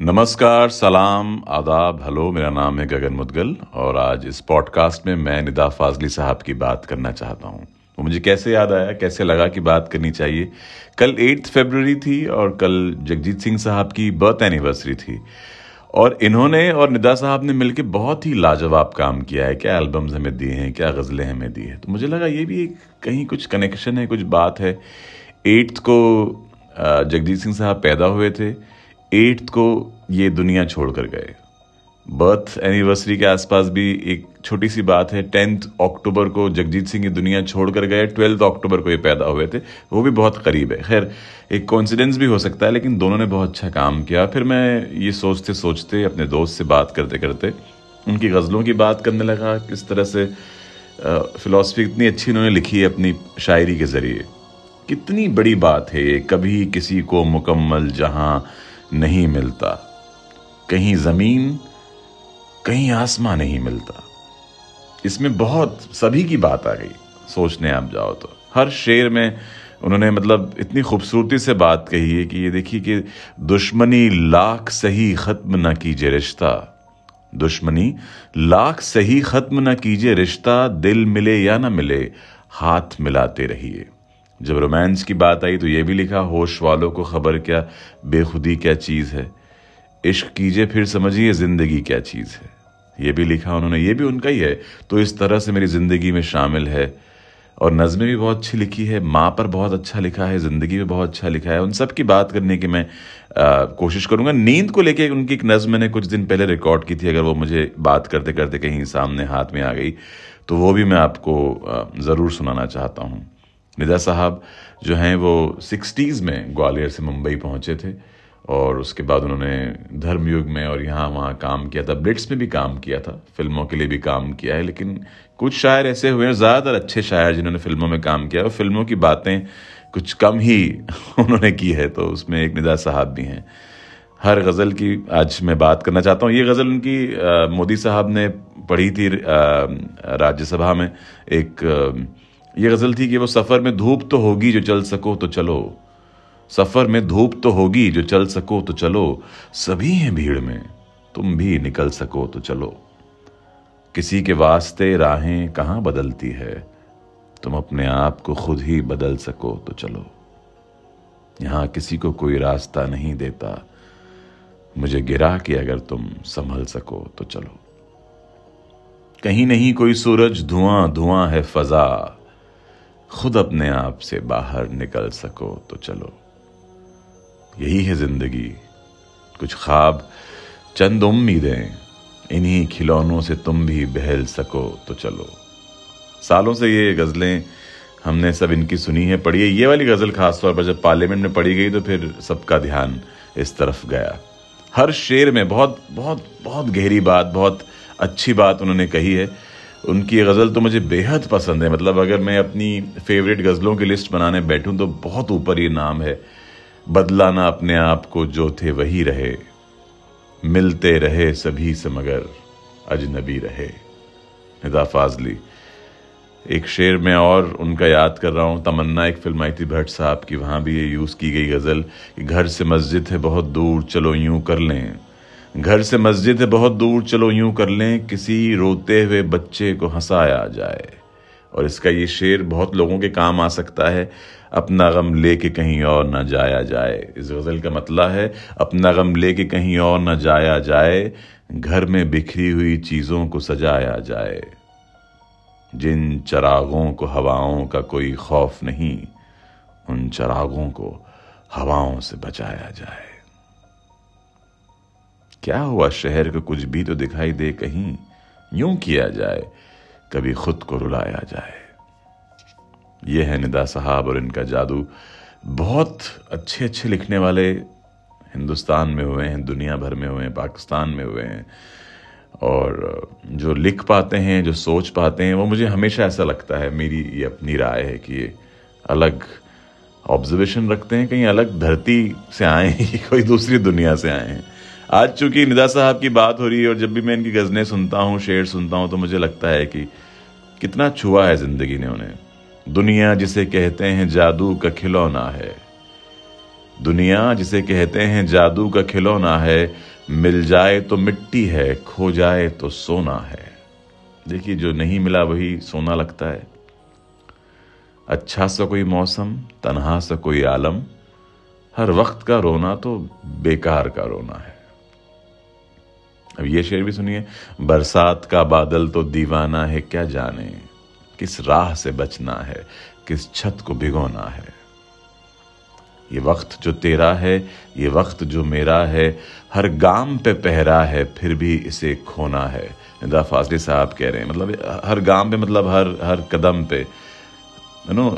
नमस्कार, सलाम, आदाब, हेलो, मेरा नाम है गगन मुदगल और आज इस पॉडकास्ट में मैं निदा फाजली साहब की बात करना चाहता हूँ। वो मुझे कैसे याद आया, कैसे लगा कि बात करनी चाहिए? कल एट्थ फेबररी थी और कल जगजीत सिंह साहब की बर्थ एनिवर्सरी थी। और इन्होंने और निदा साहब ने मिलकर बहुत ही लाजवाब काम किया है। क्या एल्बम्स हमें दिए हैं, क्या गज़लें हमें दी हैं? तो मुझे लगा ये भी एक कहीं कुछ कनेक्शन है, कुछ बात है। एट्थ को जगजीत सिंह साहब पैदा हुए थे। एट्थ को ये दुनिया छोड़ कर गए। बर्थ एनिवर्सरी के आसपास भी एक छोटी सी बात है, टेंथ अक्टूबर को जगजीत सिंह ये दुनिया छोड़ कर गए, ट्वेल्थ अक्टूबर को ये पैदा हुए थे, वो भी बहुत करीब है। खैर, एक कॉन्सिडेंस भी हो सकता है, लेकिन दोनों ने बहुत अच्छा काम किया। फिर मैं ये सोचते सोचते अपने दोस्त से बात करते करते उनकी गज़लों की बात करने लगा, किस तरह से फ़िलासफ़ी इतनी अच्छी उन्होंने लिखी है अपनी शायरी के ज़रिए। कितनी बड़ी बात है ये, कभी किसी को मुकम्मल जहाँ नहीं मिलता। कहीं ज़मीन, कहीं आसमां नहीं मिलता। इसमें बहुत सभी की बात आ गई, सोचने आप जाओ तो। हर शेर में उन्होंने मतलब इतनी खूबसूरती से बात कही है कि ये देखिए कि दुश्मनी लाख सही ख़त्म न कीजिए रिश्ता। दुश्मनी लाख सही ख़त्म ना कीजिए रिश्ता, दिल मिले या ना मिले, हाथ मिलाते रहिए। जब रोमांस की बात आई तो ये भी लिखा होश वालों को खबर क्या बेखुदी क्या चीज़ है? इश्क कीजिए फिर समझिए ज़िंदगी क्या चीज़ है। ये भी लिखा उन्होंने ये भी उनका ही है तो इस तरह से मेरी ज़िंदगी में शामिल है। और नज़में भी बहुत अच्छी लिखी है माँ पर बहुत अच्छा लिखा है ज़िंदगी में बहुत अच्छा लिखा है। उन सब की बात करने की मैं आ, कोशिश करूँगा। नींद को लेके उनकी एक नज़म मैंने कुछ दिन पहले रिकॉर्ड की थी अगर वो मुझे बात करते करते कहीं सामने हाथ में आ गई तो वो भी मैं आपको ज़रूर सुनाना चाहता हूँ। निदा साहब जो हैं वो सिक्सटीज़ में ग्वालियर से मुंबई पहुँचे थे और उसके बाद उन्होंने धर्मयुग में और यहाँ वहाँ काम किया था। ब्लिट्स में भी काम किया था। फ़िल्मों के लिए भी काम किया है, लेकिन कुछ शायर ऐसे हुए हैं, ज़्यादातर अच्छे शायर जिन्होंने फ़िल्मों में काम किया और फ़िल्मों की बातें कुछ कम ही उन्होंने की है तो उसमें एक निदा साहब भी हैं। हर गज़ल की आज मैं बात करना चाहता हूँ। ये गज़ल उनकी मोदी साहब ने पढ़ी थी राज्यसभा में। एक ये गज़ल थी कि वो सफ़र में धूप तो होगी जो चल सको तो चलो। सफ़र में धूप तो होगी जो चल सको तो चलो। सभी हैं भीड़ में, तुम भी निकल सको तो चलो। किसी के वास्ते राहें कहाँ बदलती है? तुम अपने आप को खुद ही बदल सको तो चलो। यहाँ किसी को कोई रास्ता नहीं देता। मुझे गिरा कि अगर तुम संभल सको तो चलो। कहीं नहीं कोई सूरज धुआँ धुआँ है फजा। खुद अपने आप से बाहर निकल सको तो चलो। यही है ज़िंदगी। कुछ ख्वाब, चंद उम्मीदें, इन्हीं खिलौनों से तुम भी बहल सको तो चलो। सालों से ये गज़लें हमने सब इनकी सुनी है, पढ़ी है। ये वाली गज़ल खासतौर पर जब पार्लियामेंट में पढ़ी गई तो फिर सबका ध्यान इस तरफ़ गया। हर शेर में बहुत बहुत बहुत गहरी बात, बहुत अच्छी बात उन्होंने कही है। उनकी गज़ल तो मुझे बेहद पसंद है। मतलब अगर मैं अपनी फेवरेट गज़लों की लिस्ट बनाने बैठूं तो बहुत ऊपर ये नाम है, बदलाना अपने आप को जो थे वही रहे, मिलते रहे सभी से मगर अजनबी रहे। निदा फाजली, एक शेर में और उनका याद कर रहा हूँ, तमन्ना एक फ़िल्म आई थी भट्ट साहब की, वहाँ भी ये यूज़ की गई गज़ल कि घर से मस्जिद है, बहुत दूर, चलो यूँ कर लें। घर से मस्जिद है बहुत दूर चलो, यूँ कर लें, किसी रोते हुए बच्चे को हंसाया जाए। और इसका ये शेर बहुत लोगों के काम आ सकता है। अपना गम ले के कहीं और न जाया जाए। इस गज़ल का मतलब है, अपना गम ले के कहीं और न जाया जाए। घर में बिखरी हुई चीज़ों को सजाया जाए। जिन चरागों को हवाओं का कोई खौफ नहीं, उन चरागों को हवाओं से बचाया जाए। क्या हुआ शहर को कुछ भी तो दिखाई दे कहीं? यूँ किया जाए, कभी खुद को रुलाया जाए। ये है निदा साहब और इनका जादू। बहुत अच्छे अच्छे लिखने वाले हिंदुस्तान में हुए हैं, दुनिया भर में हुए हैं, पाकिस्तान में हुए हैं। और जो लिख पाते हैं, जो सोच पाते हैं, वो मुझे हमेशा ऐसा लगता है, मेरी ये अपनी राय है कि ये अलग ऑब्जर्वेशन रखते हैं, कहीं अलग धरती से आए हैं कोई दूसरी दुनिया से आए हैं। आज चूँकि निदा साहब की बात हो रही है और जब भी मैं इनकी गज़लें सुनता हूँ, शेर सुनता हूँ तो मुझे लगता है कि कितना छुआ है ज़िंदगी ने उन्हें। दुनिया जिसे कहते हैं जादू का खिलौना है। दुनिया जिसे कहते हैं जादू का खिलौना है, मिल जाए तो मिट्टी है, खो जाए तो सोना है। देखिए, जो नहीं मिला वही सोना लगता है। अच्छा सा कोई मौसम, तनहा सा कोई आलम, हर वक्त का रोना तो बेकार का रोना है। अब ये शेर भी सुनिए, बरसात का बादल तो दीवाना है, क्या जाने? किस राह से बचना है, किस छत को भिगोना है? ये वक्त जो तेरा है, ये वक्त जो मेरा है, हर गाम पे पहरा है, फिर भी इसे खोना है। निदा फाजली साहब कह रहे हैं मतलब हर गाम पे मतलब हर हर कदम पे। यू नो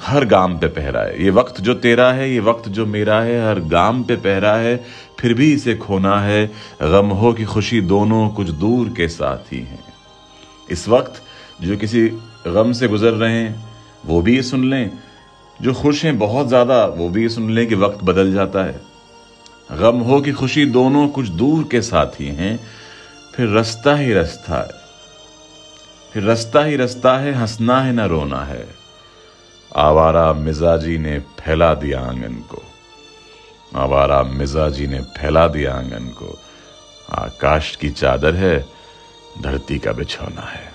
हर गाम पे पहरा है। ये वक्त जो तेरा है, ये वक्त जो मेरा है, हर गाम पे पहरा है, फिर भी इसे खोना है। गम हो की खुशी दोनों कुछ दूर के साथ ही हैं। इस वक्त जो किसी गम से गुजर रहे हैं, वो भी ये सुन लें। जो खुश हैं बहुत ज़्यादा, वो भी ये सुन लें कि वक्त बदल जाता है। गम हो कि खुशी दोनों कुछ दूर के साथ ही हैं, फिर रास्ता ही रास्ता है। फिर रास्ता ही रास्ता है, हंसना है ना रोना है। आवारा मिजाजी ने फैला दिया आँगन को। आवारा मिजाजी ने फैला दिया आँगन को। आकाश की चादर है, धरती का बिछौना है।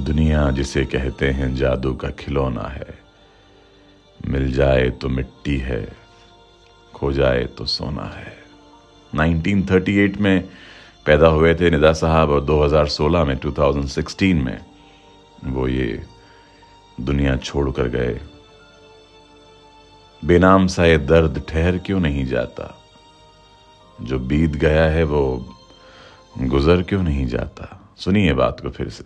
दुनिया जिसे कहते हैं जादू का खिलौना है। मिल जाए तो मिट्टी है, खो जाए तो सोना है। 1938 में पैदा हुए थे निदा साहब और 2016 में 2016 में वो ये दुनिया छोड़कर गए। बेनाम सा ये दर्द ठहर क्यों नहीं जाता? जो बीत गया है वो गुजर क्यों नहीं जाता? सुनिए बात को फिर से।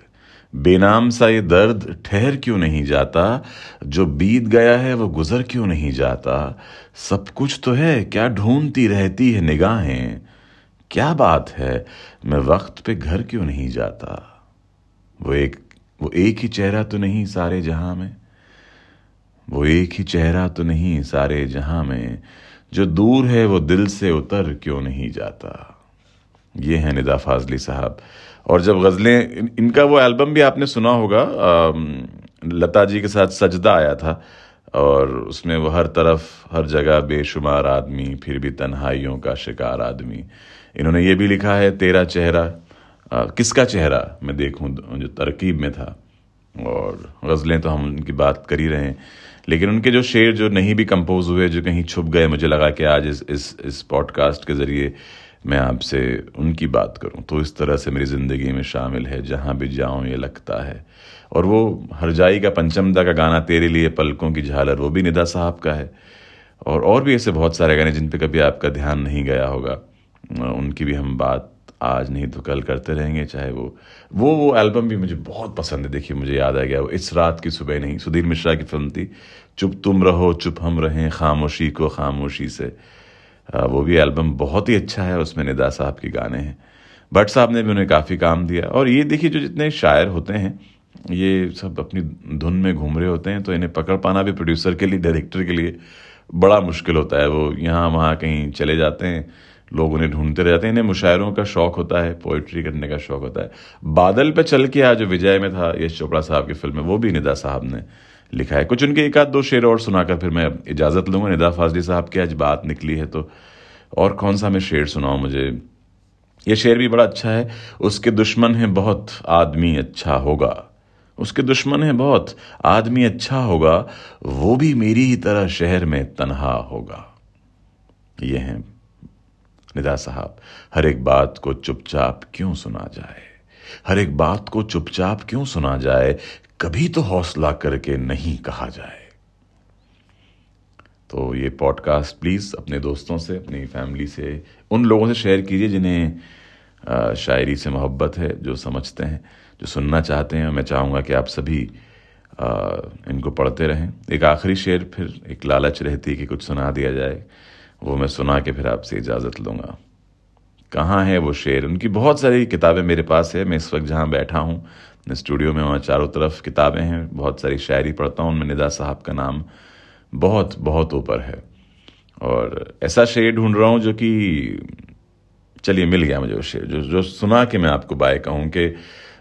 बेनाम सा ये दर्द ठहर क्यों नहीं जाता? जो बीत गया है वो गुजर क्यों नहीं जाता? सब कुछ तो है, क्या ढूंढती रहती है निगाहें? क्या बात है, मैं वक्त पे घर क्यों नहीं जाता? वो एक वो एक ही चेहरा तो नहीं सारे जहाँ में। वो एक ही चेहरा तो नहीं सारे जहाँ में। जो दूर है वो दिल से उतर क्यों नहीं जाता? ये है निदा फाजली साहब। और जब गज़लें इन, इनका वो एल्बम भी आपने सुना होगा आ, लता जी के साथ सजदा आया था। और उसमें वो हर तरफ़ हर जगह बेशुमार आदमी फिर भी तन्हाइयों का शिकार आदमी। इन्होंने ये भी लिखा है तेरा चेहरा किसका चेहरा मैं देखूँ, जो तरकीब में था? और गज़लें तो हम उनकी बात कर ही रहे हैं। लेकिन उनके जो शेर जो नहीं भी कंपोज हुए, जो कहीं छुप गए, मुझे लगा कि आज इस इस इस पॉडकास्ट के ज़रिए मैं आपसे उनकी बात करूँ। तो इस तरह से मेरी ज़िंदगी में शामिल है, जहाँ भी जाऊँ ये लगता है। और वो हरजाई का पंचमदा का गाना, तेरे लिए पलकों की झालर, वो भी निदा साहब का है। और और भी ऐसे बहुत सारे गाने जिन पे कभी आपका ध्यान नहीं गया होगा। उनकी भी हम बात आज नहीं तो कल करते रहेंगे, चाहे वो वो वो एल्बम भी मुझे बहुत पसंद है। देखिए, मुझे याद आ गया, वो इस रात की सुबह नहीं, सुधीर मिश्रा की फ़िल्म थी, चुप तुम रहो, चुप हम रहें, खामोशी को खामोशी से। वो भी एल्बम बहुत ही अच्छा है उसमें निदा साहब के गाने हैं। भट्ट साहब ने भी उन्हें काफ़ी काम दिया। और ये देखिए, जो जितने शायर होते हैं, ये सब अपनी धुन में घूम रहे होते हैं तो इन्हें पकड़ पाना भी प्रोड्यूसर के लिए डायरेक्टर के लिए बड़ा मुश्किल होता है। वो यहाँ वहाँ कहीं चले जाते हैं लोग उन्हें ढूंढते रह जाते हैं। इन्हें मुशायरों का शौक होता है पोइट्री करने का शौक होता है। बादल पे चल के आज जो विजय में था, यश चोपड़ा साहब की फ़िल्म है वो भी निदा साहब ने लिखा है। कुछ उनके एक आध दो शेर और सुनाकर फिर मैं इजाज़त लूँगा। निदा फाजली साहब की आज बात निकली है तो और कौन सा मैं शेर सुनाऊं मुझे? ये शेर भी बड़ा अच्छा है। उसके दुश्मन है बहुत, आदमी अच्छा होगा। उसके दुश्मन है बहुत, आदमी अच्छा होगा। वो भी मेरी ही तरह शहर में तनहा होगा। ये हैं निदा साहब, हर एक बात को चुपचाप क्यों सुना जाए? हर एक बात को चुपचाप क्यों सुना जाए? कभी तो हौसला करके नहीं कहा जाए। तो ये पॉडकास्ट प्लीज़ अपने दोस्तों से, अपनी फैमिली से, उन लोगों से शेयर कीजिए जिन्हें शायरी से मोहब्बत है, जो समझते हैं, जो सुनना चाहते हैं। मैं चाहूँगा कि आप सभी इनको पढ़ते रहें। एक आखिरी शेर फिर एक लालच रहती है कि कुछ सुना दिया जाए। वो मैं सुना के फिर आपसे इजाज़त लूँगा। कहाँ है वो शेर? उनकी बहुत सारी किताबें मेरे पास है। मैं इस वक्त जहाँ बैठा हूँ स्टूडियो में वहाँ चारों तरफ़ किताबें हैं। बहुत सारी शायरी पढ़ता हूँ, उनमें निदा साहब का नाम बहुत बहुत ऊपर है। और ऐसा शेर ढूंढ रहा हूँ जो कि, चलिए मिल गया मुझे वो शेर, जो जो सुना के मैं आपको बाय कहूँ कि,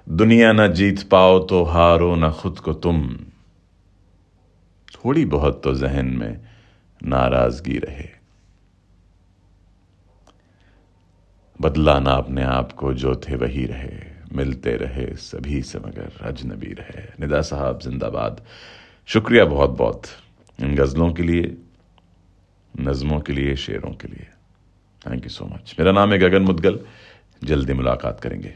दुनिया ना जीत पाओ तो हारो ना खुद को तुम। थोड़ी बहुत तो जहन में नाराज़गी रहे। बदला ना अपने आप को जो थे वही रहे, मिलते रहे, सभी से मगर अजनबी रहे। निदा साहब, जिंदाबाद। शुक्रिया बहुत बहुत इन गज़लों के लिए, नज़मों के लिए, शेरों के लिए। थैंक यू सो मच मेरा नाम है गगन मुदगल। जल्दी मुलाकात करेंगे।